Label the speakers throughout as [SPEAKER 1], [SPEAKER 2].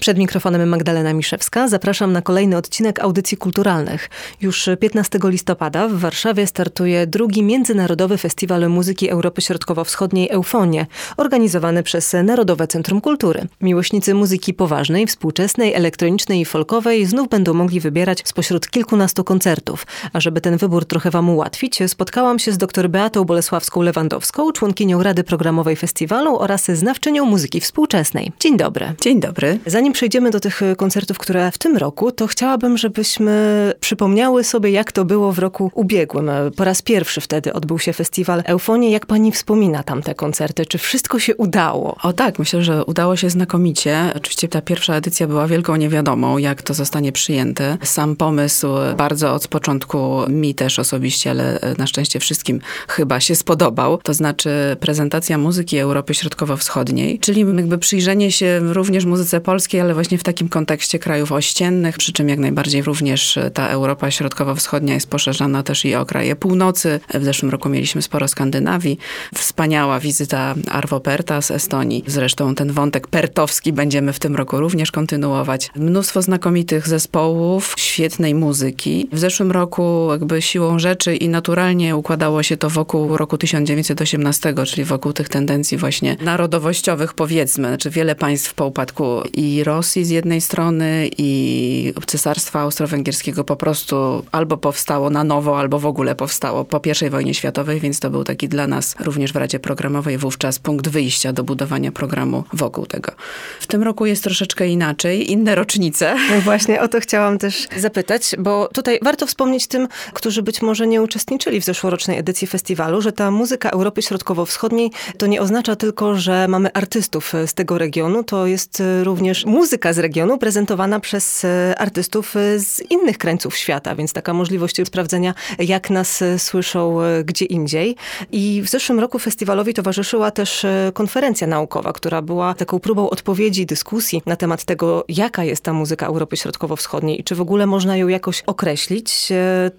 [SPEAKER 1] Przed mikrofonem Magdalena Miszewska. Zapraszam na kolejny odcinek audycji kulturalnych. Już 15 listopada w Warszawie startuje drugi Międzynarodowy Festiwal Muzyki Europy Środkowo-Wschodniej Eufonie, organizowany przez Narodowe Centrum Kultury. Miłośnicy muzyki poważnej, współczesnej, elektronicznej i folkowej znów będą mogli wybierać spośród kilkunastu koncertów. A żeby ten wybór trochę wam ułatwić, spotkałam się z dr Beatą Bolesławską-Lewandowską, członkinią Rady Programowej Festiwalu oraz znawczynią muzyki współczesnej. Dzień dobry.
[SPEAKER 2] Dzień dobry.
[SPEAKER 1] Zanim zanim przejdziemy do tych e, koncertów, które w tym roku, to chciałabym, żebyśmy przypomniały sobie, jak to było w roku ubiegłym. Po raz pierwszy wtedy odbył się festiwal Eufonii. Jak pani wspomina tamte koncerty? Czy wszystko się udało?
[SPEAKER 2] O tak, myślę, że udało się znakomicie. Oczywiście ta pierwsza edycja była wielką niewiadomą, jak to zostanie przyjęte. Sam pomysł bardzo od początku mi też osobiście, ale e, na szczęście wszystkim chyba się spodobał. To znaczy prezentacja muzyki Europy Środkowo-Wschodniej, czyli jakby przyjrzenie się również muzyce polskiej, ale właśnie w takim kontekście krajów ościennych, przy czym jak najbardziej również ta Europa Środkowo-Wschodnia jest poszerzana też i o kraje północy. W zeszłym roku mieliśmy sporo Skandynawii. Wspaniała wizyta Arvo Perta z Estonii. Zresztą ten wątek pertowski będziemy w tym roku również kontynuować. Mnóstwo znakomitych zespołów, świetnej muzyki. W zeszłym roku jakby siłą rzeczy i naturalnie układało się to wokół roku 1918, czyli wokół tych tendencji właśnie narodowościowych powiedzmy. Znaczy wiele państw po upadku i Rosji z jednej strony i Cesarstwa Austro-Węgierskiego po prostu albo powstało na nowo, albo w ogóle powstało po I wojnie światowej, więc to był taki dla nas również w Radzie Programowej wówczas punkt wyjścia do budowania programu wokół tego. W tym roku jest troszeczkę inaczej, inne rocznice.
[SPEAKER 1] No właśnie o to chciałam też zapytać, bo tutaj warto wspomnieć tym, którzy być może nie uczestniczyli w zeszłorocznej edycji festiwalu, że ta muzyka Europy Środkowo-Wschodniej to nie oznacza tylko, że mamy artystów z tego regionu, to jest również muzyka, muzyka z regionu prezentowana przez e, artystów e, z innych krańców świata, więc taka możliwość sprawdzenia, jak nas e, słyszą gdzie indziej. I w zeszłym roku festiwalowi towarzyszyła też konferencja naukowa, która była taką próbą odpowiedzi, dyskusji na temat tego, jaka jest ta muzyka Europy Środkowo-Wschodniej i czy w ogóle można ją jakoś określić.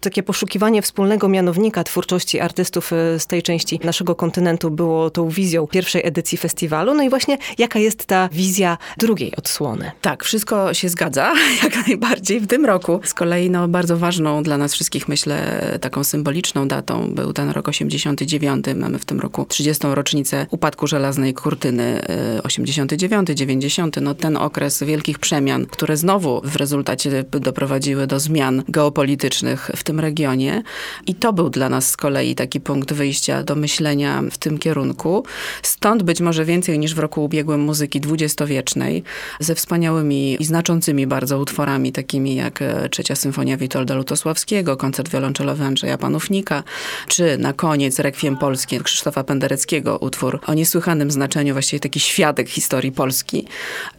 [SPEAKER 1] Takie poszukiwanie wspólnego mianownika twórczości artystów z tej części naszego kontynentu było tą wizją pierwszej edycji festiwalu. No i właśnie jaka jest ta wizja drugiej odsłony?
[SPEAKER 2] Tak, wszystko się zgadza, jak najbardziej. W tym roku z kolei no, bardzo ważną dla nas wszystkich, myślę, taką symboliczną datą był ten rok 89. Mamy w tym roku 30. rocznicę upadku żelaznej kurtyny 89, y, 90. No ten okres wielkich przemian, które znowu w rezultacie doprowadziły do zmian geopolitycznych w tym regionie. I to był dla nas z kolei taki punkt wyjścia do myślenia w tym kierunku. Stąd być może więcej niż w roku ubiegłym muzyki dwudziestowiecznej, ze wspaniałymi i znaczącymi bardzo utworami, takimi jak e, Trzecia Symfonia Witolda Lutosławskiego, koncert wiolonczelowy Andrzeja Panównika, czy na koniec Rekwiem Polskie Krzysztofa Pendereckiego, utwór o niesłychanym znaczeniu, właściwie taki świadek historii Polski.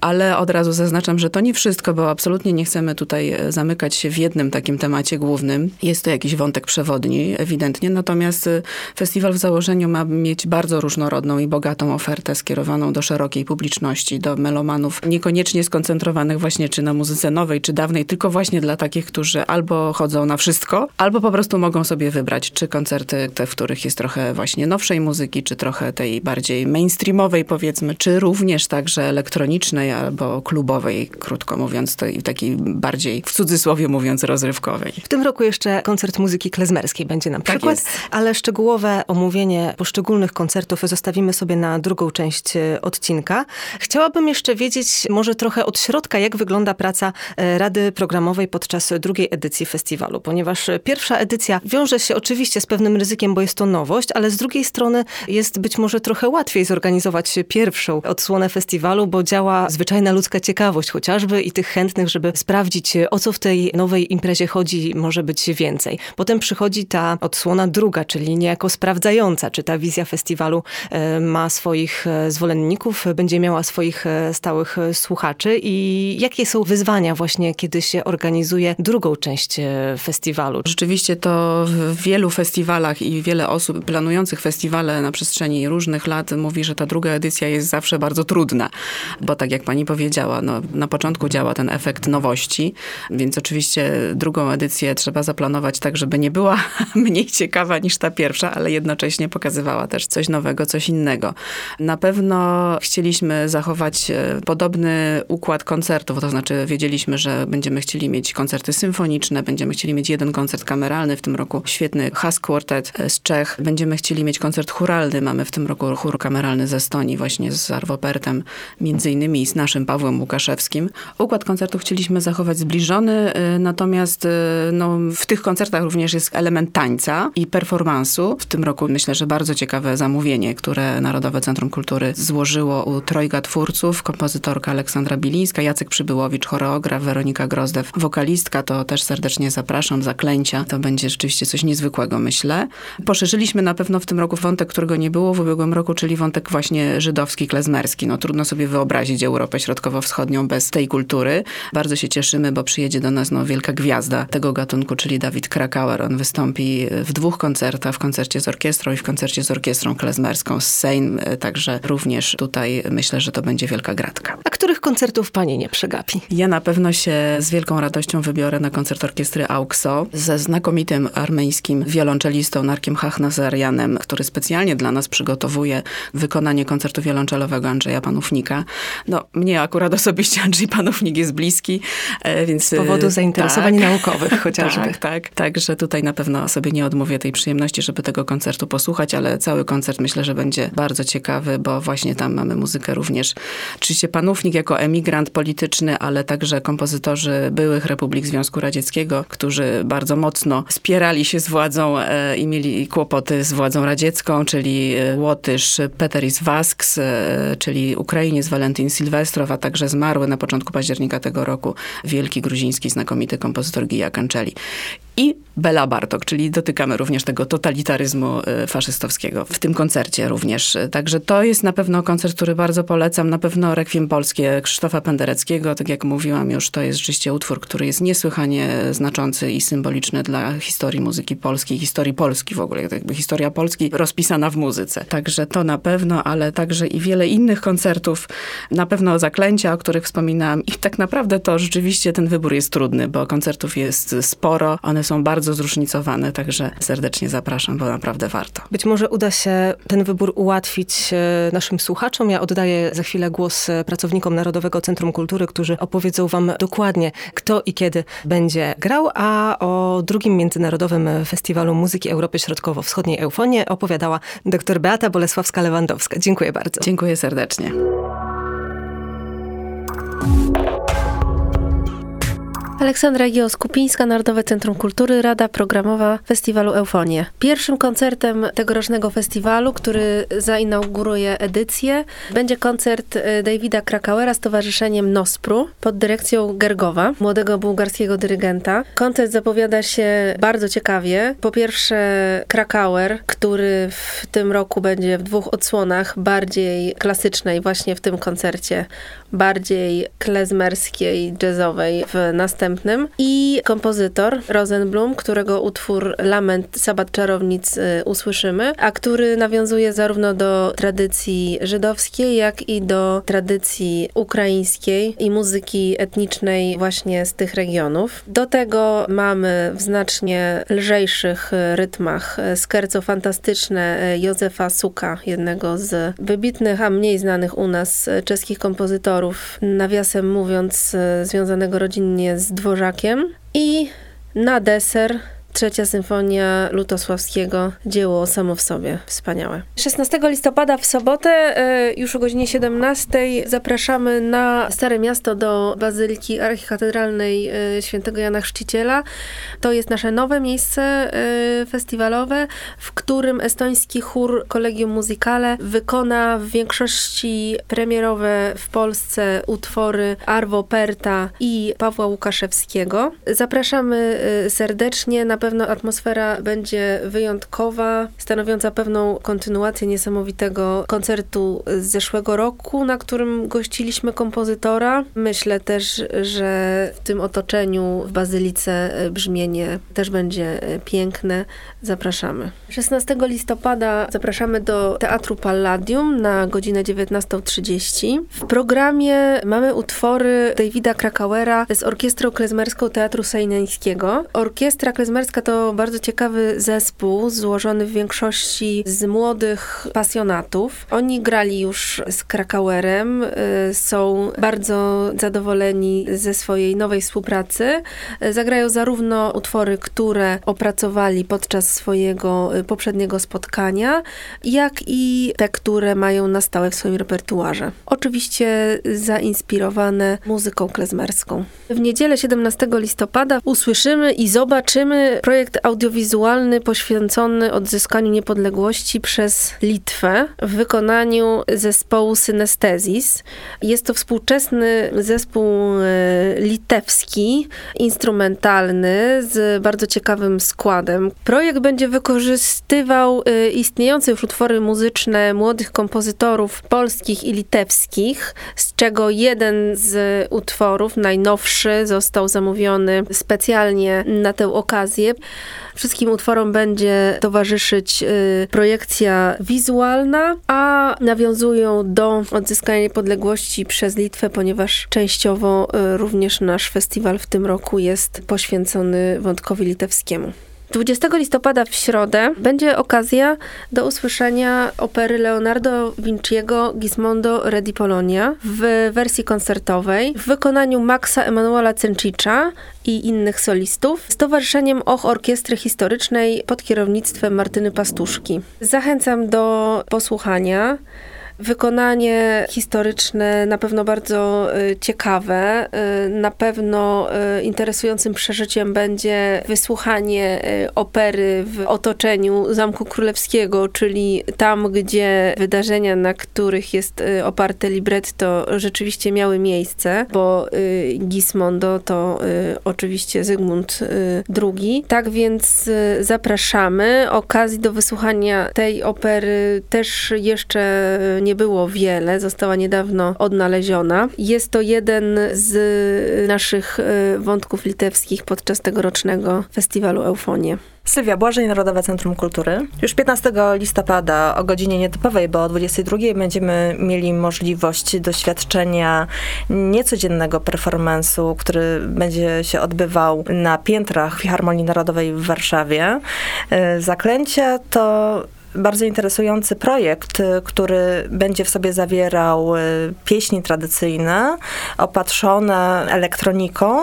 [SPEAKER 2] Ale od razu zaznaczam, że to nie wszystko, bo absolutnie nie chcemy tutaj e, zamykać się w jednym takim temacie głównym. Jest to jakiś wątek przewodni, ewidentnie, natomiast e, festiwal w założeniu ma mieć bardzo różnorodną i bogatą ofertę skierowaną do szerokiej publiczności, do melomanów niekoniecznie niekoniecznie skoncentrowanych właśnie czy na muzyce nowej, czy dawnej, tylko właśnie dla takich, którzy albo chodzą na wszystko, albo po prostu mogą sobie wybrać, czy koncerty te, w których jest trochę właśnie nowszej muzyki, czy trochę tej bardziej mainstreamowej powiedzmy, czy również także elektronicznej albo klubowej, krótko mówiąc, tej takiej bardziej w cudzysłowie mówiąc rozrywkowej.
[SPEAKER 1] W tym roku jeszcze koncert muzyki klezmerskiej będzie na tak przykład, tak ale szczegółowe omówienie poszczególnych koncertów zostawimy sobie na drugą część e, odcinka. Chciałabym jeszcze wiedzieć, może trochę od środka, jak wygląda praca e, Rady Programowej podczas drugiej edycji festiwalu, ponieważ pierwsza edycja wiąże się oczywiście z pewnym ryzykiem, bo jest to nowość, ale z drugiej strony jest być może trochę łatwiej zorganizować pierwszą odsłonę festiwalu, bo działa zwyczajna ludzka ciekawość chociażby i tych chętnych, żeby sprawdzić, o co w tej nowej imprezie chodzi, może być więcej. Potem przychodzi ta odsłona druga, czyli niejako sprawdzająca, czy ta wizja festiwalu e, ma swoich e, zwolenników, będzie miała swoich stałych słuchaczy słuchaczy i jakie są wyzwania właśnie, kiedy się organizuje drugą część e, festiwalu?
[SPEAKER 2] Rzeczywiście to w wielu festiwalach i wiele osób planujących festiwale na przestrzeni różnych lat mówi, że ta druga edycja jest zawsze bardzo trudna, bo tak jak pani powiedziała, no, na początku działa ten efekt nowości, więc oczywiście drugą edycję trzeba zaplanować tak, żeby nie była mniej ciekawa niż ta pierwsza, ale jednocześnie pokazywała też coś nowego, coś innego. Na pewno chcieliśmy zachować e, podobny układ koncertów, to znaczy wiedzieliśmy, że będziemy chcieli mieć koncerty symfoniczne, będziemy chcieli mieć jeden koncert kameralny, w tym roku świetny Has Quartet e, z Czech, będziemy chcieli mieć koncert churalny, mamy w tym roku chór kameralny ze Estonii właśnie z Arwopertem, między innymi z naszym Pawłem Łukaszewskim. Układ koncertu chcieliśmy zachować zbliżony, e, natomiast no, w tych koncertach również jest element tańca i performansu. W tym roku myślę, że bardzo ciekawe zamówienie, które Narodowe Centrum Kultury złożyło u trojga twórców, kompozytorka Aleksandra Bilińska, Jacek Przybyłowicz, choreograf, Weronika Grozdew, wokalistka, to też serdecznie zapraszam, zaklęcia. To będzie rzeczywiście coś niezwykłego, myślę. Poszerzyliśmy na pewno w tym roku wątek, którego nie było w ubiegłym roku, czyli wątek właśnie żydowski, klezmerski. No trudno sobie wyobrazić Europę Środkowo-Wschodnią bez tej kultury. Bardzo się cieszymy, bo przyjedzie do nas no, wielka gwiazda tego gatunku, czyli Dawid Krakauer. On wystąpi w dwóch koncertach, w koncercie z orkiestrą i w koncercie z orkiestrą klezmerską z Sejm, także również tutaj myślę, że to będzie wielka gratka.
[SPEAKER 1] A których koncertów pani nie przegapi?
[SPEAKER 2] Ja na pewno się z wielką radością wybiorę na koncert orkiestry AUXO ze znakomitym armeńskim wiolonczelistą Narkiem Hachnazarianem, który specjalnie dla nas przygotowuje wykonanie koncertu wiolonczelowego Andrzeja Panównika. No, mnie akurat osobiście Andrzej Panównik jest bliski, e, więc...
[SPEAKER 1] Z powodu zainteresowań tak, naukowych chociażby.
[SPEAKER 2] Tak, tak. Także tutaj na pewno sobie nie odmówię tej przyjemności, żeby tego koncertu posłuchać, ale cały koncert myślę, że będzie bardzo ciekawy, bo właśnie tam mamy muzykę również. Oczywiście Panównik jako emigrant polityczny, ale także kompozytorzy byłych republik Związku Radzieckiego, którzy bardzo mocno spierali się z władzą e, i mieli kłopoty z władzą radziecką, czyli e, Łotysz Peteris Vasks, e, czyli Ukrainiec Walentyn Sylwestrow, a także zmarły na początku października tego roku wielki gruziński znakomity kompozytor Gija Kanczeli i Bela Bartok, czyli dotykamy również tego totalitaryzmu y, faszystowskiego w tym koncercie również. Także to jest na pewno koncert, który bardzo polecam. Na pewno Rekwiem Polskie Krzysztofa Pendereckiego, tak jak mówiłam już, to jest rzeczywiście utwór, który jest niesłychanie znaczący i symboliczny dla historii muzyki polskiej, historii Polski w ogóle, jakby historia Polski rozpisana w muzyce. Także to na pewno, ale także i wiele innych koncertów, na pewno Zaklęcia, o których wspominałam i tak naprawdę to rzeczywiście ten wybór jest trudny, bo koncertów jest sporo, one są bardzo zróżnicowane, także serdecznie zapraszam, bo naprawdę warto.
[SPEAKER 1] Być może uda się ten wybór ułatwić e, naszym słuchaczom. Ja oddaję za chwilę głos e, pracownikom Narodowego Centrum Kultury, którzy opowiedzą wam dokładnie, kto i kiedy będzie grał, a o drugim Międzynarodowym Festiwalu Muzyki Europy Środkowo-Wschodniej Eufonie opowiadała dr Beata Bolesławska-Lewandowska. Dziękuję bardzo.
[SPEAKER 2] Dziękuję serdecznie.
[SPEAKER 3] Aleksandra Gios-Kupińska, Narodowe Centrum Kultury, Rada Programowa Festiwalu Eufonie. Pierwszym koncertem tegorocznego festiwalu, który zainauguruje edycję, będzie koncert e, Davida Krakauera z Towarzyszeniem Nospru pod dyrekcją Gergowa, młodego bułgarskiego dyrygenta. Koncert zapowiada się bardzo ciekawie. Po pierwsze Krakauer, który w tym roku będzie w dwóch odsłonach, bardziej klasycznej właśnie w tym koncercie, bardziej klezmerskiej, jazzowej w i kompozytor Rosenblum, którego utwór Lament Sabat Czarownic y, usłyszymy, a który nawiązuje zarówno do tradycji żydowskiej, jak i do tradycji ukraińskiej i muzyki etnicznej właśnie z tych regionów. Do tego mamy w znacznie lżejszych y, rytmach y, skerco fantastyczne Józefa Suka, jednego z wybitnych, a mniej znanych u nas czeskich kompozytorów, nawiasem mówiąc, związanego rodzinnie z dworzakiem. I na deser Trzecia symfonia Lutosławskiego, dzieło samo w sobie, wspaniałe. 16 listopada w sobotę, e, już o godzinie 17 zapraszamy na Stare Miasto do Bazyliki Archikatedralnej e, Świętego Jana Chrzciciela. To jest nasze nowe miejsce e, festiwalowe, w którym estoński chór Collegium Musicale wykona w większości premierowe w Polsce utwory Arvo Perta i Pawła Łukaszewskiego. Zapraszamy serdecznie na pewno atmosfera będzie wyjątkowa, stanowiąca pewną kontynuację niesamowitego koncertu z zeszłego roku, na którym gościliśmy kompozytora. Myślę też, że w tym otoczeniu w Bazylice brzmienie też będzie piękne. Zapraszamy. 16 listopada zapraszamy do Teatru Palladium na godzinę 19.30. W programie mamy utwory Davida Krakauera z Orkiestrą Klezmerską Teatru Sejneńskiego. Orkiestra klezmerska to bardzo ciekawy zespół, złożony w większości z młodych pasjonatów. Oni grali już z Krakauerem, y, są bardzo zadowoleni ze swojej nowej współpracy. Zagrają zarówno utwory, które opracowali podczas swojego y, poprzedniego spotkania, jak i te, które mają na stałe w swoim repertuarze. Oczywiście zainspirowane muzyką klezmerską. W niedzielę 17 listopada usłyszymy i zobaczymy projekt audiowizualny poświęcony odzyskaniu niepodległości przez Litwę w wykonaniu zespołu Synestezis. Jest to współczesny zespół e, litewski, instrumentalny, z bardzo ciekawym składem. Projekt będzie wykorzystywał e, istniejące już utwory muzyczne młodych kompozytorów polskich i litewskich, z czego jeden z utworów, najnowszy, został zamówiony specjalnie na tę okazję. Wszystkim utworom będzie towarzyszyć y, projekcja wizualna, a nawiązują do odzyskania niepodległości przez Litwę, ponieważ częściowo y, również nasz festiwal w tym roku jest poświęcony wątkowi litewskiemu. 20 listopada w środę będzie okazja do usłyszenia opery Leonardo Vinciego Gismondo Re di Polonia w wersji koncertowej w wykonaniu Maxa Emanuela Cencicza i innych solistów z Towarzyszeniem Och Orkiestry Historycznej pod kierownictwem Martyny Pastuszki. Zachęcam do posłuchania. Wykonanie historyczne na pewno bardzo y, ciekawe. Y, na pewno y, interesującym przeżyciem będzie wysłuchanie opery w otoczeniu Zamku Królewskiego, czyli tam, gdzie wydarzenia, na których jest oparte libretto, rzeczywiście miały miejsce, bo Gismondo to oczywiście Zygmunt II. Tak więc zapraszamy. Okazji do wysłuchania tej opery też jeszcze nie było wiele, została niedawno odnaleziona. Jest to jeden z naszych e, wątków litewskich podczas tegorocznego festiwalu Eufonie.
[SPEAKER 4] Sylwia Błażej, Narodowe Centrum Kultury. Już 15 listopada o godzinie nietypowej, bo o 22 będziemy mieli możliwość doświadczenia niecodziennego performance'u, który będzie się odbywał na piętrach Filharmonii Narodowej w Warszawie. E, zaklęcia to bardzo interesujący projekt, y, który będzie w sobie zawierał y, pieśni tradycyjne, opatrzone elektroniką,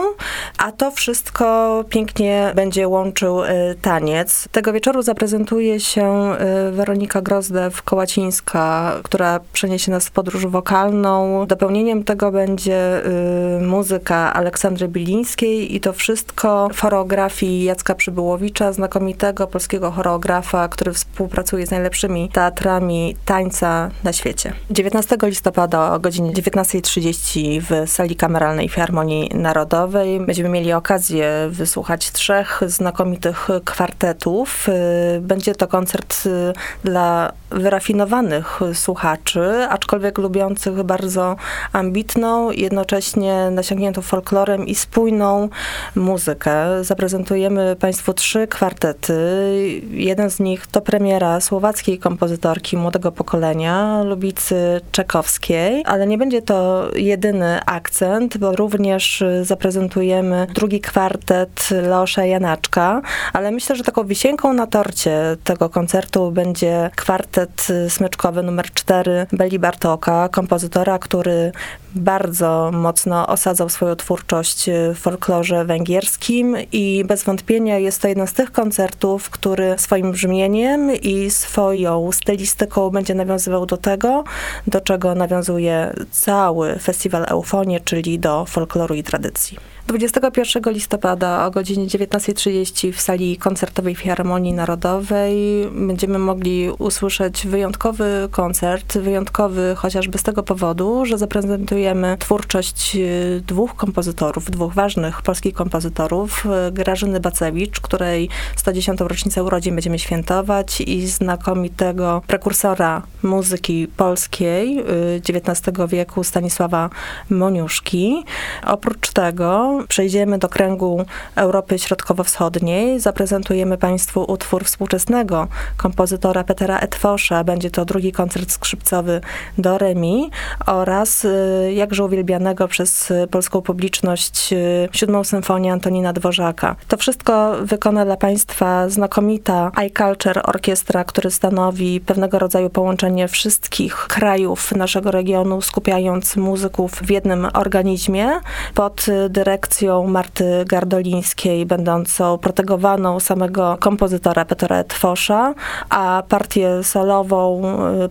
[SPEAKER 4] a to wszystko pięknie będzie łączył y, taniec. Tego wieczoru zaprezentuje się Weronika Grozdew-Kołacińska, która przeniesie nas w podróż wokalną. Dopełnieniem tego będzie muzyka Aleksandry Bilińskiej i to wszystko w choreografii Jacka Przybyłowicza, znakomitego polskiego choreografa, który współpracuje współpracuje z najlepszymi teatrami tańca na świecie. 19 listopada o godzinie 19.30 w sali kameralnej Filharmonii Narodowej będziemy mieli okazję wysłuchać trzech znakomitych kwartetów. Y, będzie to koncert y, dla wyrafinowanych słuchaczy, aczkolwiek lubiących bardzo ambitną, jednocześnie nasiągniętą folklorem i spójną muzykę. Zaprezentujemy Państwu trzy kwartety. Jeden z nich to premiera słowackiej kompozytorki młodego pokolenia, Lubicy Czekowskiej, ale nie będzie to jedyny akcent, bo również zaprezentujemy drugi kwartet Leosza Janaczka, ale myślę, że taką wisienką na torcie tego koncertu będzie kwartet smyczkowy numer 4 Beli Bartoka, kompozytora, który bardzo mocno osadzał swoją twórczość w folklorze węgierskim i bez wątpienia jest to jeden z tych koncertów, który swoim brzmieniem i swoją stylistyką będzie nawiązywał do tego, do czego nawiązuje cały festiwal Eufonie, czyli do folkloru i tradycji. 21 listopada o godzinie 19.30 w sali koncertowej Filharmonii Narodowej będziemy mogli usłyszeć wyjątkowy koncert, wyjątkowy chociażby z tego powodu, że zaprezentujemy twórczość y, dwóch kompozytorów, dwóch ważnych polskich kompozytorów, y, Grażyny Bacewicz, której 110. rocznicę urodzin będziemy świętować i znakomitego prekursora muzyki polskiej XIX y, wieku Stanisława Moniuszki. Oprócz tego przejdziemy do kręgu Europy Środkowo-Wschodniej. Zaprezentujemy Państwu utwór współczesnego kompozytora Petera Etwosza. Będzie to drugi koncert skrzypcowy do Remi oraz y, jakże uwielbianego przez polską publiczność y, siódmą symfonię Antonina Dworzaka. To wszystko wykona dla Państwa znakomita iCulture Orkiestra, który stanowi pewnego rodzaju połączenie wszystkich krajów naszego regionu, skupiając muzyków w jednym organizmie pod dyrekcją Marty Gardolińskiej, będącą protegowaną samego kompozytora Petra Twosza, a partię solową,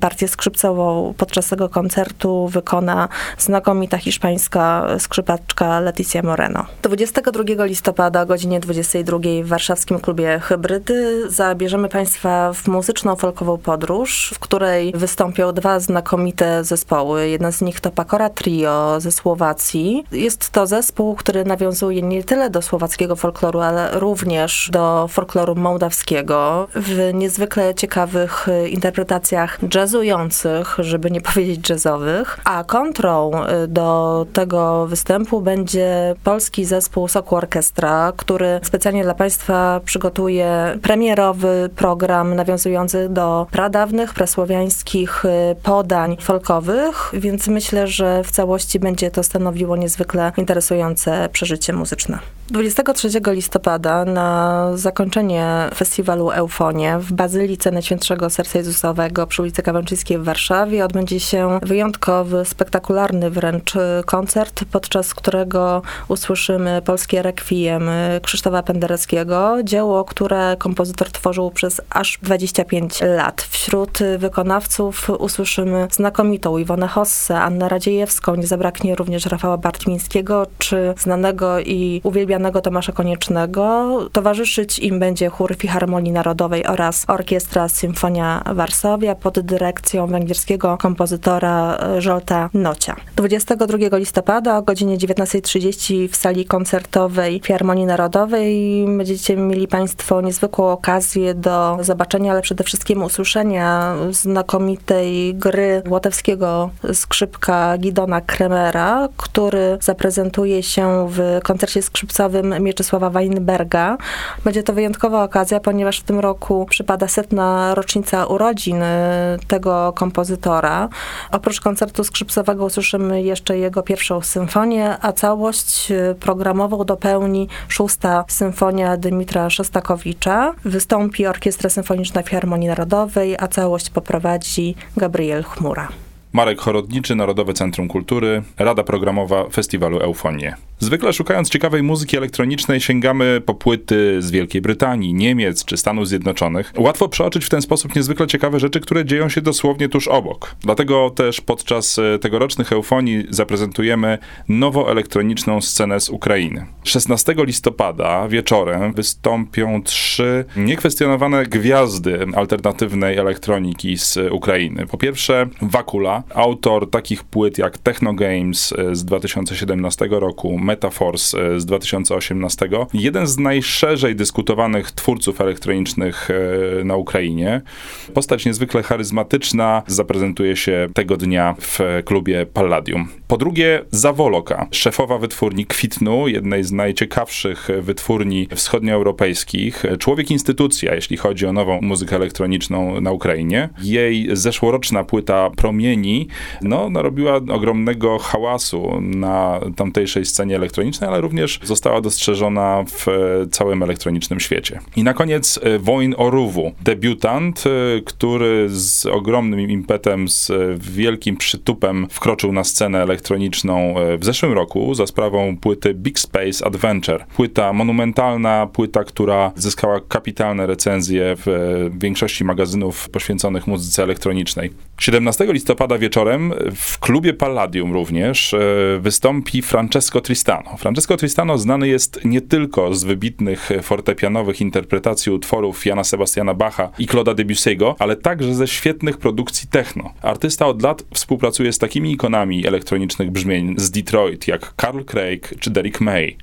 [SPEAKER 4] partię skrzypcową podczas tego koncertu wykona znakomita hiszpańska skrzypaczka Leticia Moreno. 22 listopada o godzinie 22 w warszawskim klubie Hybrydy zabierzemy Państwa w muzyczną folkową podróż, w której wystąpią dwa znakomite zespoły. Jeden z nich to Pakora Trio ze Słowacji. Jest to zespół, który nawiązuje nie tyle do słowackiego folkloru, ale również do folkloru mołdawskiego w niezwykle ciekawych interpretacjach jazzujących, żeby nie powiedzieć jazzowych. A kontrą y, do tego występu będzie polski zespół Soku Orkestra, który specjalnie dla Państwa przygotuje premierowy program nawiązujący do pradawnych, prasłowiańskich y, podań folkowych, więc myślę, że w całości będzie to stanowiło niezwykle interesujące przeżycie muzyczne. 23 listopada na zakończenie festiwalu Eufonie w Bazylice Najświętszego Serca Jezusowego przy ulicy Kawęczyńskiej w Warszawie odbędzie się wyjątkowy, spektakularny wręcz koncert, podczas którego usłyszymy polskie rekwiem Krzysztofa Pendereckiego, dzieło, które kompozytor tworzył przez aż 25 lat. Wśród wykonawców usłyszymy znakomitą Iwonę Hosse, Annę Radziejewską, nie zabraknie również Rafała Bartmińskiego, czy znanego i uwielbianego Tomasza Koniecznego. Towarzyszyć im będzie chór Filharmonii Narodowej oraz Orkiestra Symfonia Warszawia pod dyrekcją węgierskiego kompozytora Żolta Nocia. 22 listopada o godzinie 19.30 w sali koncertowej Filharmonii Narodowej będziecie mieli Państwo niezwykłą okazję do zobaczenia, ale przede wszystkim usłyszenia znakomitej gry łotewskiego skrzypka Gidona Kremera, który zaprezentuje się w koncercie skrzypcowym Mieczysława Weinberga. Będzie to wyjątkowa okazja, ponieważ w tym roku przypada setna rocznica urodzin tego kompozytora. Oprócz koncertu skrzypcowego usłyszymy jeszcze jego pierwszą symfonię, a całość programową dopełni szósta symfonia Dymitra Szostakowicza. Wystąpi Orkiestra Symfoniczna Filharmonii Narodowej, a całość poprowadzi Gabriel Chmura.
[SPEAKER 5] Marek Chorodniczy, Narodowe Centrum Kultury, Rada Programowa Festiwalu Eufonie. Zwykle szukając ciekawej muzyki elektronicznej sięgamy po płyty z Wielkiej Brytanii, Niemiec czy Stanów Zjednoczonych. Łatwo przeoczyć w ten sposób niezwykle ciekawe rzeczy, które dzieją się dosłownie tuż obok. Dlatego też podczas e, tegorocznych eufonii zaprezentujemy nowo elektroniczną scenę z Ukrainy. 16 listopada wieczorem wystąpią trzy niekwestionowane gwiazdy alternatywnej elektroniki z Ukrainy. Po pierwsze Wakula, autor takich płyt jak Techno Games e, z 2017 roku, Metaforce e, z 2018. Jeden z najszerzej dyskutowanych twórców elektronicznych e, na Ukrainie. Postać niezwykle charyzmatyczna, zaprezentuje się tego dnia w klubie Palladium. Po drugie, Zawoloka, szefowa wytwórni Kwitnu, jednej z najciekawszych wytwórni wschodnioeuropejskich. Człowiek instytucja, jeśli chodzi o nową muzykę elektroniczną na Ukrainie. Jej zeszłoroczna płyta Promieni, no, narobiła ogromnego hałasu na tamtejszej scenie elektronicznej, ale również została dostrzeżona w e, całym elektronicznym świecie. I na koniec e, Wojn Oruwu, debiutant, e, który z ogromnym impetem, z wielkim przytupem wkroczył na scenę elektroniczną w zeszłym roku za sprawą płyty Big Space Adventure. Płyta monumentalna, płyta, która zyskała kapitalne recenzje w większości magazynów poświęconych muzyce elektronicznej. 17 listopada wieczorem w klubie Palladium również e, wystąpi Francesco Tristano. Francesco Tristano znany jest nie tylko z wybitnych fortepianowych interpretacji utworów Jana Sebastiana Bacha i Claude'a Debussy'ego, ale także ze świetnych produkcji techno. Artysta od lat współpracuje z takimi ikonami elektronicznych brzmień z Detroit, jak Carl Craig czy Derek May.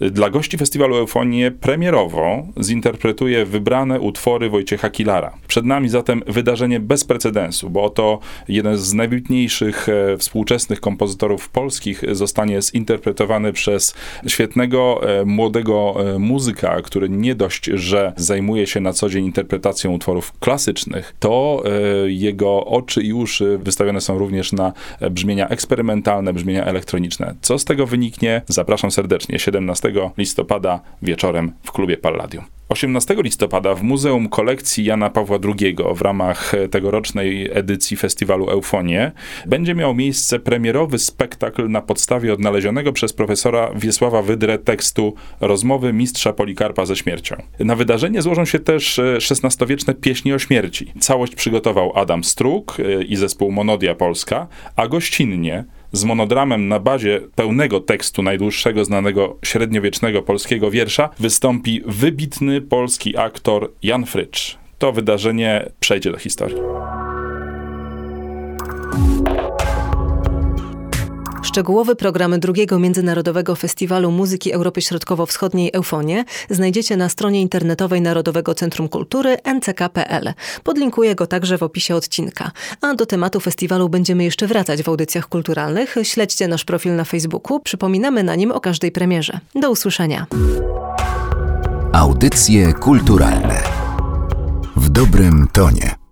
[SPEAKER 5] Dla gości festiwalu Eufonie premierowo zinterpretuje wybrane utwory Wojciecha Kilara. Przed nami zatem wydarzenie bez precedensu, bo oto jeden z najwybitniejszych e, współczesnych kompozytorów polskich zostanie zinterpretowany przez świetnego, e, młodego e, muzyka, który nie dość, że zajmuje się na co dzień interpretacją utworów klasycznych, to jego oczy i uszy wystawione są również na brzmienia eksperymentalne, brzmienia elektroniczne. Co z tego wyniknie? Zapraszam serdecznie 17 listopada wieczorem w klubie Palladium. 18 listopada w Muzeum Kolekcji Jana Pawła II w ramach tegorocznej edycji festiwalu Eufonie będzie miał miejsce premierowy spektakl na podstawie odnalezionego przez profesora Wiesława Wydrę tekstu Rozmowy mistrza Polikarpa ze śmiercią. Na wydarzenie złożą się też XVI-wieczne pieśni o śmierci. Całość przygotował Adam Struk i zespół Monodia Polska, a gościnnie z monodramem na bazie pełnego tekstu najdłuższego znanego średniowiecznego polskiego wiersza wystąpi wybitny polski aktor Jan Frycz. To wydarzenie przejdzie do historii.
[SPEAKER 1] Szczegółowy program drugiego Międzynarodowego Festiwalu Muzyki Europy Środkowo-Wschodniej Eufonie znajdziecie na stronie internetowej Narodowego Centrum Kultury nck.pl. Podlinkuję go także w opisie odcinka. A do tematu festiwalu będziemy jeszcze wracać w audycjach kulturalnych. Śledźcie nasz profil na Facebooku. Przypominamy na nim o każdej premierze. Do usłyszenia.
[SPEAKER 6] Audycje kulturalne w dobrym tonie.